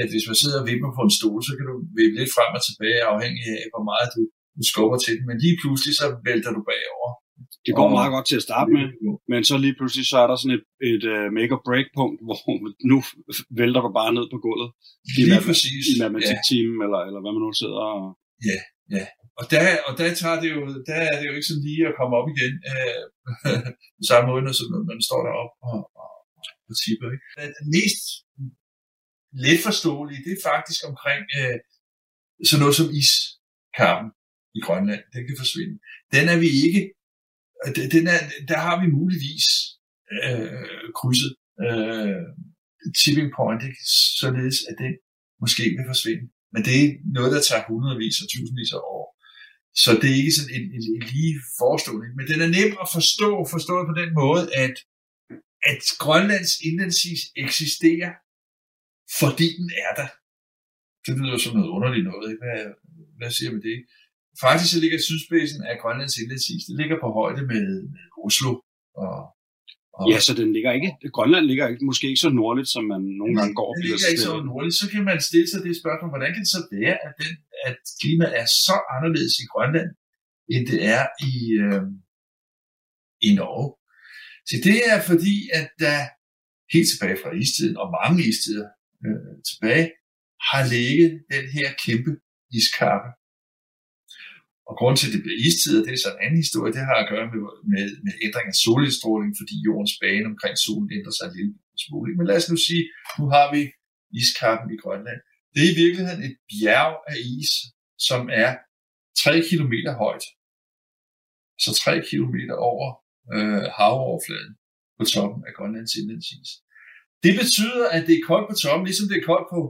at hvis man sidder og vipper på en stol, så kan du vippe lidt frem og tilbage, afhængig af, hvor meget du, du skubber til den. Men lige pludselig, så vælter du bagover. Det går meget godt til at starte med, men så lige pludselig, så er der sådan et, et uh, make-or-break punkt, hvor nu vælter du bare ned på gulvet. I Lige præcis. I matematiktimen, ja. eller, eller hvad man nu sidder og... Ja, ja. Og der, og der, tager det jo, der er det jo ikke sådan lige at komme op igen øh, på samme måde, når man står deroppe og, og, principper. Ikke? Det mest let forståelige, det er faktisk omkring øh, sådan noget som iskappen i Grønland, den kan forsvinde. Den er vi ikke, øh, den er, der har vi muligvis øh, krydset øh, tipping point, ikke? således at den måske vil forsvinde. Men det er noget, der tager hundredvis og tusindvis af år. Så det er ikke sådan en, en, en lige forestående. Men den er nem at forstå, forstået på den måde, at, at Grønlands indlandsis eksisterer, fordi den er der. Det lyder som noget underligt noget. Ikke? Hvad, hvad siger man det? Faktisk så ligger sydspidsen af Grønlands indlandsis, det ligger på højde med, med Oslo og og... Ja, så den ligger ikke, Grønland ligger ikke, måske ikke så nordligt, som man nogle gange går. Den ligger ikke så nordligt. Så kan man stille sig det spørgsmål, hvordan kan det så være, at, den, at klimaet er så anderledes i Grønland, end det er i, øh, i Norge? Så det er fordi, at der helt tilbage fra istiden, og mange istider øh, tilbage, har ligget den her kæmpe iskappe, og grund til, at det bliver istid, det er så en anden historie, det har at gøre med, med, med ændring af solindstråling, fordi jordens bane omkring solen ændrer sig en lille smule. Men lad os nu sige, nu har vi iskappen i Grønland. Det er i virkeligheden et bjerg af is, som er 3 km højt. Så 3 km over øh, havoverfladen på toppen af Grønlands indlandsis. Det betyder, at det er koldt på toppen, ligesom det er koldt på,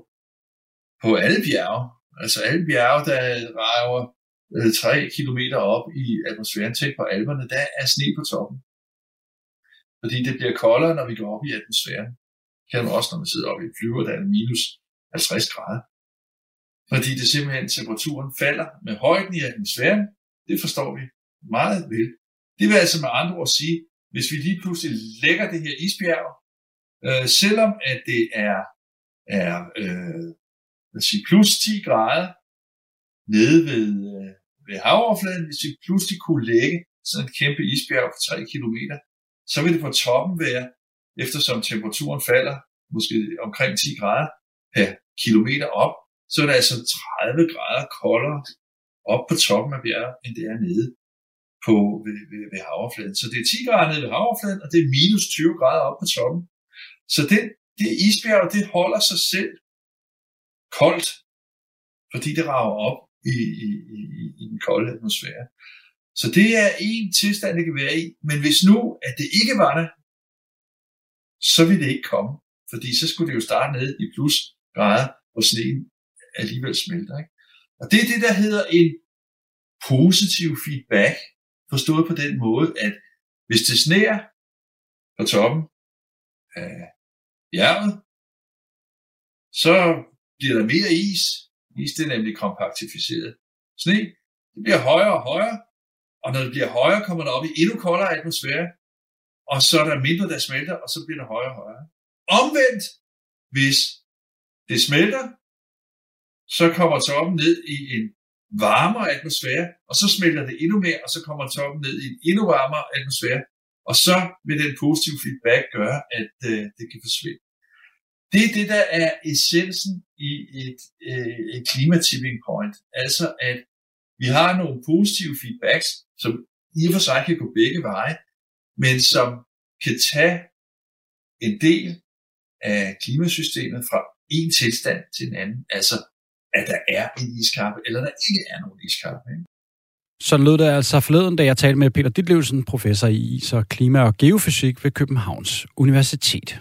på alle bjerge. Altså alle bjerge, der rager øh, 3 km op i atmosfæren tæt på alberne, der er sne på toppen. Fordi det bliver koldere, når vi går op i atmosfæren. Kan man også, når man sidder oppe i et flyver, der er minus 50 grader. Fordi det simpelthen temperaturen falder med højden i atmosfæren. Det forstår vi meget vel. Det vil altså med andre ord sige, hvis vi lige pludselig lægger det her isbjerg, øh, selvom at det er, er øh, sige, plus 10 grader nede ved, øh, ved havoverfladen, hvis vi pludselig kunne lægge sådan et kæmpe isbjerg på 3 km, så vil det på toppen være, eftersom temperaturen falder måske omkring 10 grader per kilometer op, så er det altså 30 grader koldere op på toppen af bjerget, end det er nede på, ved, ved, ved havoverfladen. Så det er 10 grader nede ved havoverfladen, og det er minus 20 grader op på toppen. Så det, det isbjerg, det holder sig selv koldt, fordi det rager op i, i, i, i den kolde atmosfære. Så det er en tilstand, det kan være i. Men hvis nu, at det ikke var der, så ville det ikke komme. Fordi så skulle det jo starte ned i plus grader, hvor sneen alligevel smelter. Ikke? Og det er det, der hedder en positiv feedback, forstået på den måde, at hvis det sneer på toppen af bjerget, så bliver der mere is, Is det er nemlig kompaktificeret. Sne, det bliver højere og højere, og når det bliver højere, kommer der op i endnu koldere atmosfære, og så er der mindre, der smelter, og så bliver det højere og højere. Omvendt, hvis det smelter, så kommer toppen ned i en varmere atmosfære, og så smelter det endnu mere, og så kommer toppen ned i en endnu varmere atmosfære, og så vil den positive feedback gøre, at øh, det kan forsvinde. Det er det, der er essensen i et, øh, et klimatipping point. Altså, at vi har nogle positive feedbacks, som i og for sig kan gå begge veje, men som kan tage en del af klimasystemet fra en tilstand til en anden. Altså, at der er en iskappe, eller der ikke er nogen iskappe. Ikke? Sådan lød det altså forleden, da jeg talte med Peter Ditlevsen, professor i is og klima og geofysik ved Københavns Universitet.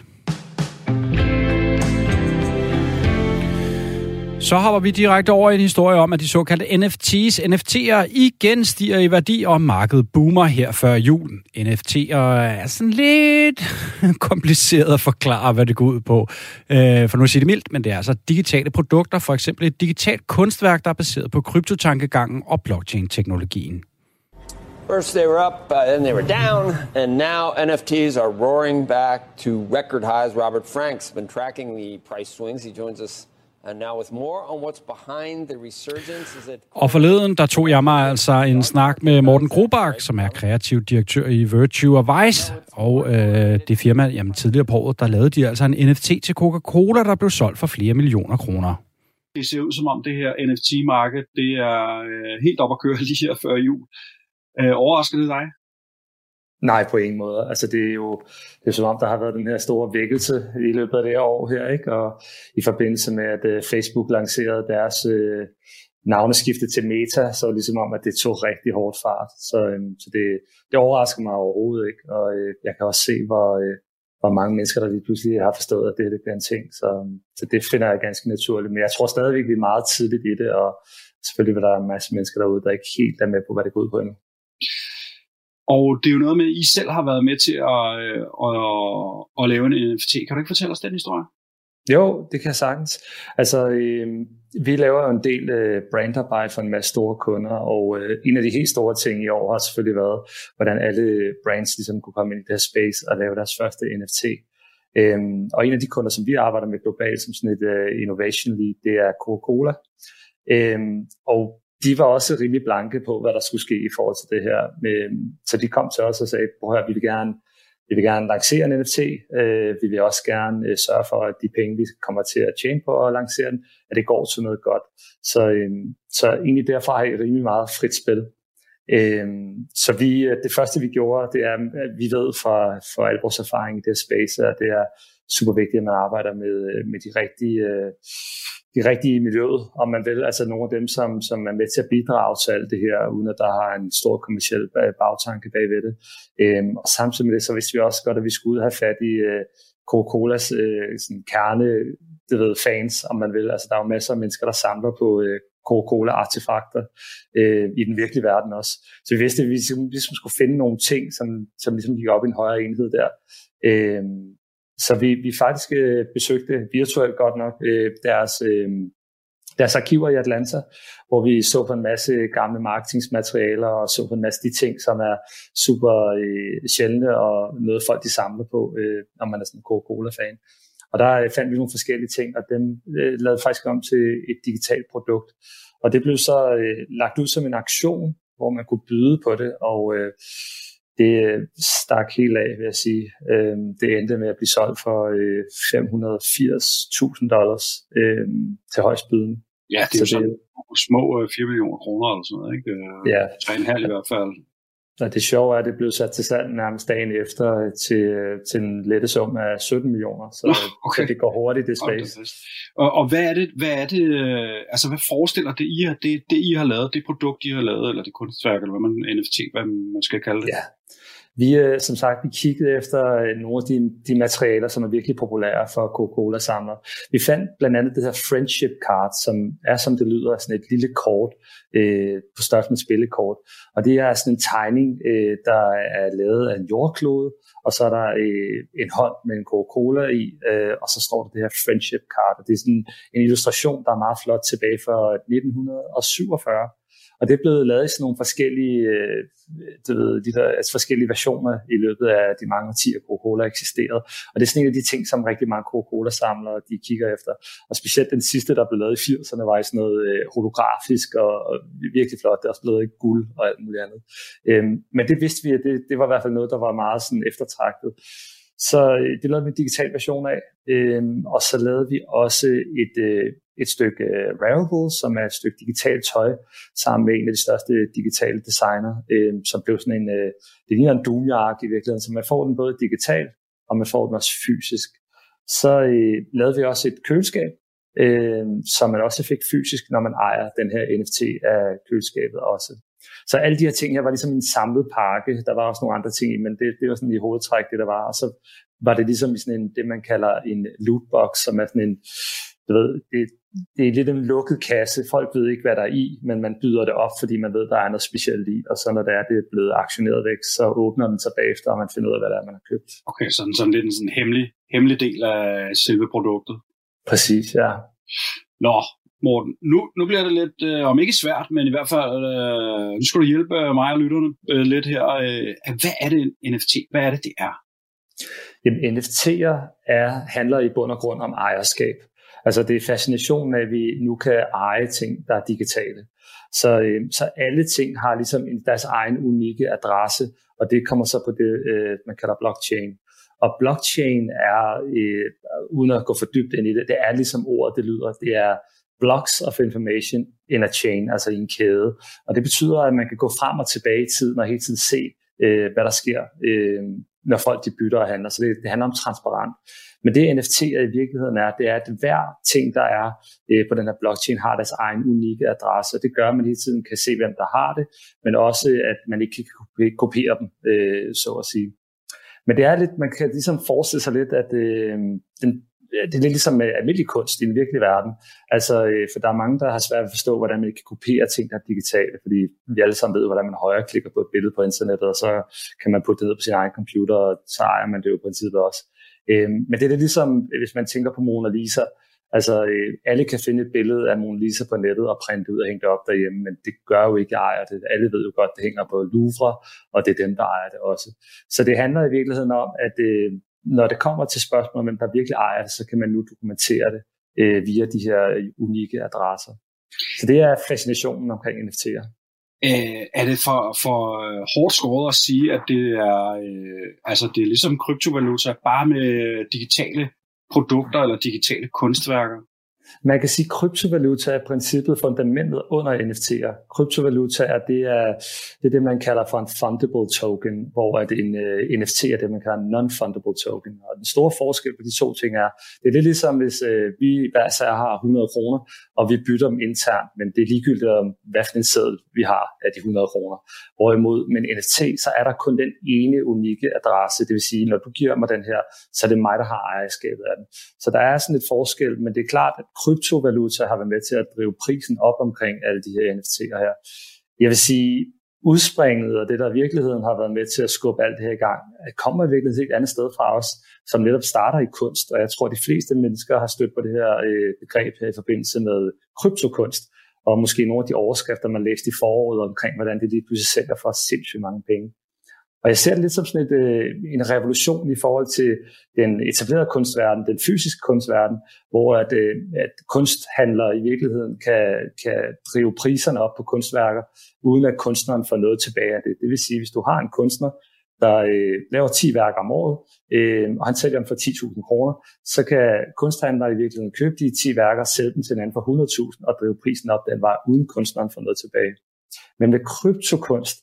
Så hopper vi direkte over i en historie om, at de såkaldte NFT's, NFT'er igen stiger i værdi, og markedet boomer her før julen. NFT'er er sådan lidt kompliceret at forklare, hvad det går ud på. Øh, for nu at sige det mildt, men det er altså digitale produkter, for eksempel et digitalt kunstværk, der er baseret på kryptotankegangen og blockchain-teknologien. First they were up, uh, then they were down, and now NFTs are roaring back to record highs. Robert Frank's been tracking the price swings. He joins us og forleden, der tog jeg mig altså en snak med Morten Grobak, som er kreativ direktør i Virtue of Vice, og øh, det firma, jamen tidligere på året, der lavede de altså en NFT til Coca-Cola, der blev solgt for flere millioner kroner. Det ser ud som om det her NFT-marked, det er øh, helt op at køre lige her før jul. Øh, overrasker det dig? Nej, på ingen måde. Altså det er jo det er som om, der har været den her store vækkelse i løbet af det her år her, ikke? og i forbindelse med, at uh, Facebook lancerede deres uh, navneskifte til Meta, så var det ligesom om, at det tog rigtig hårdt fart. Så, øh, så det, det overrasker mig overhovedet ikke, og øh, jeg kan også se, hvor, øh, hvor mange mennesker, der lige pludselig har forstået, at det, det bliver en ting. Så, øhm, så det finder jeg ganske naturligt. Men jeg tror stadigvæk, vi er meget tidligt i det, og selvfølgelig vil der være en masse mennesker derude, der ikke helt er med på, hvad det går ud på endnu. Og det er jo noget med, at I selv har været med til at, øh, at, at lave en NFT. Kan du ikke fortælle os den historie? Jo, det kan jeg sagtens. Altså, øh, vi laver jo en del øh, brandarbejde for en masse store kunder, og øh, en af de helt store ting i år har selvfølgelig været, hvordan alle brands ligesom kunne komme ind i det her space og lave deres første NFT. Øhm, og en af de kunder, som vi arbejder med globalt som sådan et øh, innovation lead, det er Coca-Cola. Øhm, og de var også rimelig blanke på, hvad der skulle ske i forhold til det her. Øhm, så de kom til os og sagde, prøv at vi vil gerne vi vil gerne lancere en NFT. Øh, vi vil også gerne øh, sørge for, at de penge, vi kommer til at tjene på at lancere den, at det går til noget godt. Så, øhm, så egentlig derfor har jeg rimelig meget frit spil. Øhm, så vi, øh, det første, vi gjorde, det er, at vi ved fra, fra al vores erfaring i det space, at det er super vigtigt, at man arbejder med, med de rigtige de rigtige i miljøet, om man vil, altså nogle af dem, som, som er med til at bidrage til alt det her, uden at der har en stor kommersiel øh, bagtanke bagved det. Øhm, og samtidig med det, så vidste vi også godt, at vi skulle have fat i øh, Coca-Colas øh, sådan kerne, det ved, fans, om man vil. Altså der er jo masser af mennesker, der samler på øh, Coca-Cola-artefakter øh, i den virkelige verden også. Så vi vidste, at vi ligesom, ligesom skulle finde nogle ting, som, som ligesom gik op i en højere enhed der. Øh, så vi, vi faktisk øh, besøgte virtuelt godt nok øh, deres, øh, deres arkiver i Atlanta, hvor vi så på en masse gamle marketingsmaterialer og så på en masse de ting, som er super øh, sjældne og noget folk de samler på, øh, når man er sådan en Coca-Cola-fan. Og der øh, fandt vi nogle forskellige ting, og dem øh, lavede faktisk om til et digitalt produkt. Og det blev så øh, lagt ud som en aktion, hvor man kunne byde på det, og øh, det øh, stak helt af, vil jeg sige. Øh, det endte med at blive solgt for øh, 580.000 dollars øh, til højstbydende. Ja, det er jo sådan små 4 millioner kroner eller sådan noget, ikke? Ja. 3,5 i hvert fald. Og det sjove er, at det blev sat til salg nærmest dagen efter til, til en lette sum af 17 millioner, så, okay. så det går hurtigt, det space. Og, og hvad er det, hvad er det, altså hvad forestiller det, I det, det I har lavet, det produkt, I har lavet, eller det kunstværk, eller hvad man, NFT, hvad man skal kalde det? Ja, vi, øh, som sagt, vi kiggede efter øh, nogle af de, de materialer, som er virkelig populære for Coca-Cola-samlere. Vi fandt blandt andet det her friendship card, som er, som det lyder, sådan et lille kort øh, på størrelse med spillekort. Og det er sådan en tegning, øh, der er lavet af en jordklode, og så er der øh, en hånd med en Coca-Cola i, øh, og så står der det her friendship card. Og det er sådan en illustration, der er meget flot tilbage fra 1947 og det er blevet lavet i sådan nogle forskellige, øh, du ved, de der, altså forskellige versioner i løbet af de mange årtier, Coca-Cola eksisterede. Og det er sådan en af de ting, som rigtig mange Coca-Cola-samlere de kigger efter. Og specielt den sidste, der blev lavet i 80'erne, var i sådan noget øh, holografisk og, og virkelig flot. Det er også blevet i guld og alt muligt andet. Øhm, men det vidste vi, at det, det var i hvert fald noget, der var meget sådan eftertragtet. Så øh, det lavede vi en digital version af, øhm, og så lavede vi også et, øh, et stykke øh, Wearable, som er et stykke digitalt tøj, sammen med en af de største digitale designer, øh, som blev sådan en, øh, det ligner en doom i virkeligheden, så man får den både digitalt, og man får den også fysisk. Så øh, lavede vi også et køleskab, øh, som man også fik fysisk, når man ejer den her NFT af køleskabet også. Så alle de her ting her var ligesom en samlet pakke. Der var også nogle andre ting i, men det, det var sådan i hovedtræk, det der var. Og så var det ligesom sådan en, det, man kalder en lootbox, som er sådan en, du ved, det, det er lidt en lukket kasse. Folk ved ikke, hvad der er i, men man byder det op, fordi man ved, der er noget specielt i. Og så når det er, det er blevet aktioneret væk, så åbner den sig bagefter, og man finder ud af, hvad det er, man har købt. Okay, sådan, sådan lidt en sådan hemmelig, hemmelig del af selve produktet. Præcis, ja. Nå, Morten, nu, nu bliver det lidt, øh, om ikke svært, men i hvert fald, øh, nu skal du hjælpe mig og lytterne øh, lidt her. Øh, hvad er det en NFT? Hvad er det, det er? Jamen, NFT'er er, handler i bund og grund om ejerskab. Altså det er fascinationen af, at vi nu kan eje ting, der er digitale. Så, øh, så alle ting har ligesom deres egen unikke adresse, og det kommer så på det, øh, man kalder blockchain. Og blockchain er, øh, uden at gå for dybt ind i det, det er ligesom ordet, det lyder, det er blocks of information in a chain, altså i en kæde. Og det betyder, at man kan gå frem og tilbage i tiden og hele tiden se, øh, hvad der sker, øh, når folk de bytter og handler. Så det, det handler om transparent. Men det NFT'er i virkeligheden er, det er, at hver ting, der er øh, på den her blockchain, har deres egen unikke adresse. Det gør, at man hele tiden kan se, hvem der har det, men også, at man ikke kan kopiere dem, øh, så at sige. Men det er lidt, man kan ligesom forestille sig lidt, at øh, den, det er lidt ligesom med almindelig kunst i den virkelige verden. Altså, øh, for der er mange, der har svært ved at forstå, hvordan man kan kopiere ting, der er digitale, fordi vi alle sammen ved, hvordan man højreklikker på et billede på internettet, og så kan man putte det ned på sin egen computer, og så ejer man det jo på princippet også. Øh, men det er ligesom, øh, hvis man tænker på Mona Lisa, Altså, øh, alle kan finde et billede af Mona Lisa på nettet og printe ud og hænge det op derhjemme, men det gør jo ikke, ejer det. Alle ved jo godt, det hænger på Louvre, og det er dem, der ejer det også. Så det handler i virkeligheden om, at øh, når det kommer til spørgsmålet, om, hvem der virkelig ejer det, så kan man nu dokumentere det øh, via de her unikke adresser. Så det er fascinationen omkring NFT'er. Øh, er det for, for øh, hårdt skåret at sige, at det er, øh, altså det er ligesom kryptovaluta, bare med digitale produkter eller digitale kunstværker? Man kan sige, at kryptovaluta er princippet fundamentet under NFT'er. Kryptovaluta er det, er, det er det, man kalder for en fundable token, hvor at en øh, uh, NFT er det, man kalder en non-fundable token. Og den store forskel på de to ting er, det er lidt ligesom, hvis uh, vi hver sær har 100 kroner, og vi bytter dem internt, men det er ligegyldigt om, hvad for en seddel vi har af de 100 kroner. Hvorimod med en NFT, så er der kun den ene unikke adresse, det vil sige, når du giver mig den her, så er det mig, der har ejerskabet af den. Så der er sådan et forskel, men det er klart, at kryptovaluta har været med til at drive prisen op omkring alle de her NFT'er her. Jeg vil sige, udspringet og det, der i virkeligheden har været med til at skubbe alt det her i gang, øh, kommer i virkeligheden et andet sted fra os, som netop starter i kunst. Og jeg tror, at de fleste mennesker har stødt på det her øh, begreb her i forbindelse med kryptokunst, og måske nogle af de overskrifter, man læste i foråret omkring, hvordan det lige pludselig sælger for sindssygt mange penge. Og jeg ser det lidt som sådan et, øh, en revolution i forhold til den etablerede kunstverden, den fysiske kunstverden, hvor at, øh, at kunsthandlere i virkeligheden kan, kan drive priserne op på kunstværker, uden at kunstneren får noget tilbage af det. Det vil sige, hvis du har en kunstner, der øh, laver 10 værker om året, øh, og han sælger dem for 10.000 kroner, så kan kunsthandlere i virkeligheden købe de 10 værker, sælge dem til en anden for 100.000 og drive prisen op den vej, uden kunstneren får noget tilbage. Men med kryptokunst,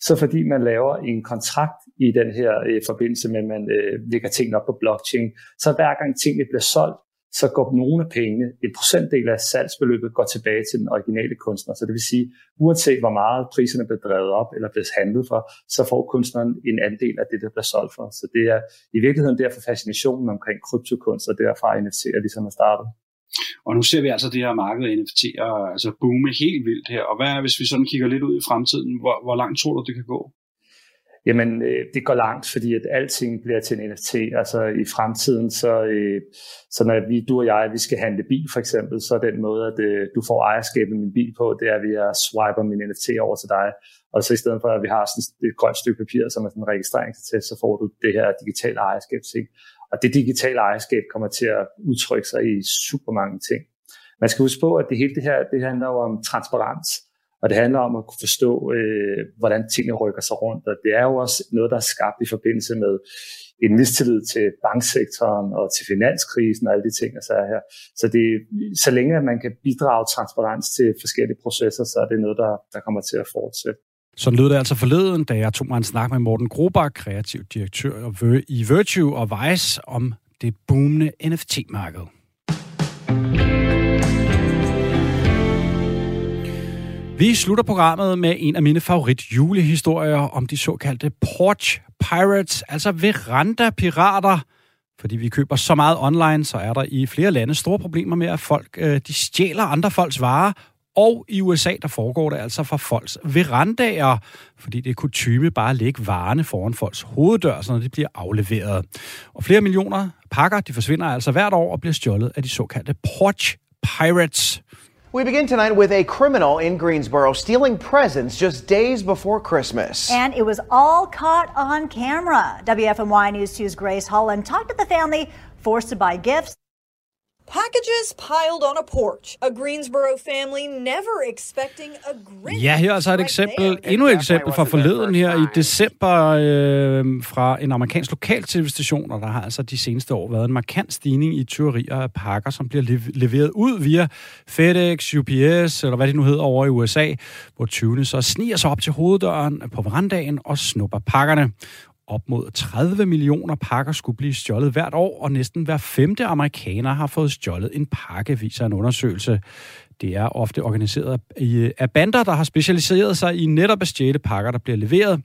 så fordi man laver en kontrakt i den her øh, forbindelse med, at man øh, lægger tingene op på blockchain, så hver gang tingene bliver solgt, så går nogle af pengene, en procentdel af salgsbeløbet går tilbage til den originale kunstner. Så det vil sige, uanset hvor meget priserne bliver drevet op eller bliver handlet for, så får kunstneren en andel af det, der bliver solgt for. Så det er i virkeligheden derfor fascinationen omkring kryptokunst, og derfra NFT'er ligesom er startet. Og nu ser vi altså det her marked af NFT'er altså boome helt vildt her. Og hvad er, hvis vi sådan kigger lidt ud i fremtiden, hvor, hvor langt tror du, det kan gå? Jamen, øh, det går langt, fordi at alting bliver til en NFT. Altså i fremtiden, så, øh, så når vi, du og jeg, vi skal handle bil for eksempel, så er den måde, at øh, du får ejerskab af min bil på, det er, at jeg swiper min NFT over til dig. Og så i stedet for, at vi har sådan et grønt stykke papir, som er sådan en registreringstest, så får du det her digitale ejerskab. Og det digitale ejerskab kommer til at udtrykke sig i super mange ting. Man skal huske på, at det hele det her, det handler jo om transparens. Og det handler om at kunne forstå, øh, hvordan tingene rykker sig rundt. Og det er jo også noget, der er skabt i forbindelse med en mistillid til banksektoren og til finanskrisen og alle de ting, der er her. Så det, så længe man kan bidrage transparens til forskellige processer, så er det noget, der, der kommer til at fortsætte. Så lød det altså forleden, da jeg tog mig en snak med Morten Grobak, kreativ direktør i Virtue og Vice, om det boomende NFT-marked. Vi slutter programmet med en af mine favorit julehistorier om de såkaldte porch pirates, altså veranda-pirater. Fordi vi køber så meget online, så er der i flere lande store problemer med, at folk øh, de stjæler andre folks varer og i USA, der foregår det altså fra folks verandaer, fordi det er kutume bare at lægge varerne foran folks hoveddør, så når de bliver afleveret. Og flere millioner pakker, de forsvinder altså hvert år og bliver stjålet af de såkaldte porch pirates. We begin tonight with a criminal in Greensboro stealing presents just days before Christmas. And it was all caught on camera. WFMY News 2's Grace Holland talked to the family forced to buy gifts. Packages piled on a porch. A Greensboro family never expecting a Grinch. Ja, her er så et eksempel, endnu et eksempel fra forleden her i december øh, fra en amerikansk lokal tv-station, og der har altså de seneste år været en markant stigning i tyverier af pakker, som bliver leveret ud via FedEx, UPS, eller hvad det nu hedder over i USA, hvor tyvene så sniger sig op til hoveddøren på verandaen og snupper pakkerne. Op mod 30 millioner pakker skulle blive stjålet hvert år, og næsten hver femte amerikaner har fået stjålet en pakke, viser en undersøgelse. Det er ofte organiseret af bander, der har specialiseret sig i netop at stjæle pakker, der bliver leveret.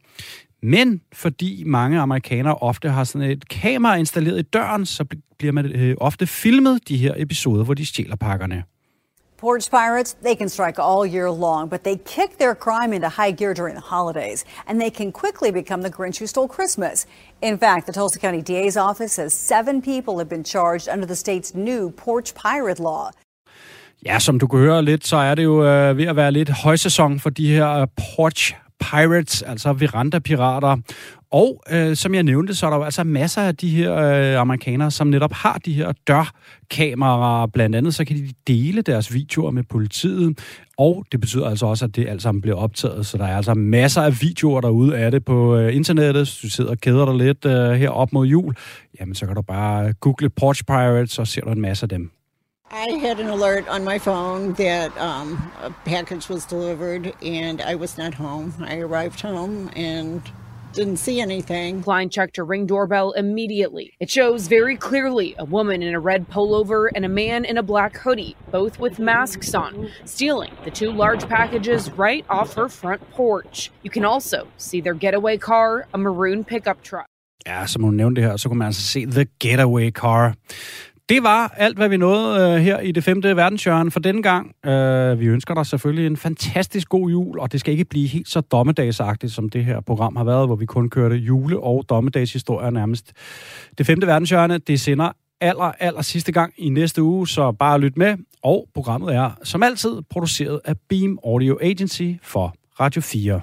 Men fordi mange amerikanere ofte har sådan et kamera installeret i døren, så bliver man øh, ofte filmet de her episoder, hvor de stjæler pakkerne. Porch pirates, they can strike all year long, but they kick their crime into high gear during the holidays, and they can quickly become the Grinch who stole Christmas. In fact, the Tulsa County DA's office says seven people have been charged under the state's new porch pirate law. Ja, som du kan høre lidt, så er det jo øh, ved at være lidt højsæson for de her øh, porch pirates, altså veranda-pirater. Og øh, som jeg nævnte, så er der jo altså masser af de her øh, amerikanere, som netop har de her dørkameraer. Blandt andet så kan de dele deres videoer med politiet, og det betyder altså også, at det alt sammen bliver optaget. Så der er altså masser af videoer derude af det på øh, internettet. Hvis du sidder og keder dig lidt øh, her op mod jul, jamen så kan du bare google Porch Pirates, så ser du en masse af dem. I had an alert on my phone that um, a package was delivered and I was not home. I arrived home and didn't see anything. Klein checked her ring doorbell immediately. It shows very clearly a woman in a red pullover and a man in a black hoodie, both with masks on, stealing the two large packages right off her front porch. You can also see their getaway car, a maroon pickup truck. Ja, som hun nævnte her, så kunne man altså se The Getaway Car. Det var alt, hvad vi nåede øh, her i det femte verdenshjørne for denne gang. Øh, vi ønsker dig selvfølgelig en fantastisk god jul, og det skal ikke blive helt så dommedagsagtigt, som det her program har været, hvor vi kun kørte jule- og dommedagshistorier nærmest. Det femte verdenshjørne, det sender aller, aller sidste gang i næste uge, så bare lyt med. Og programmet er som altid produceret af Beam Audio Agency for Radio 4.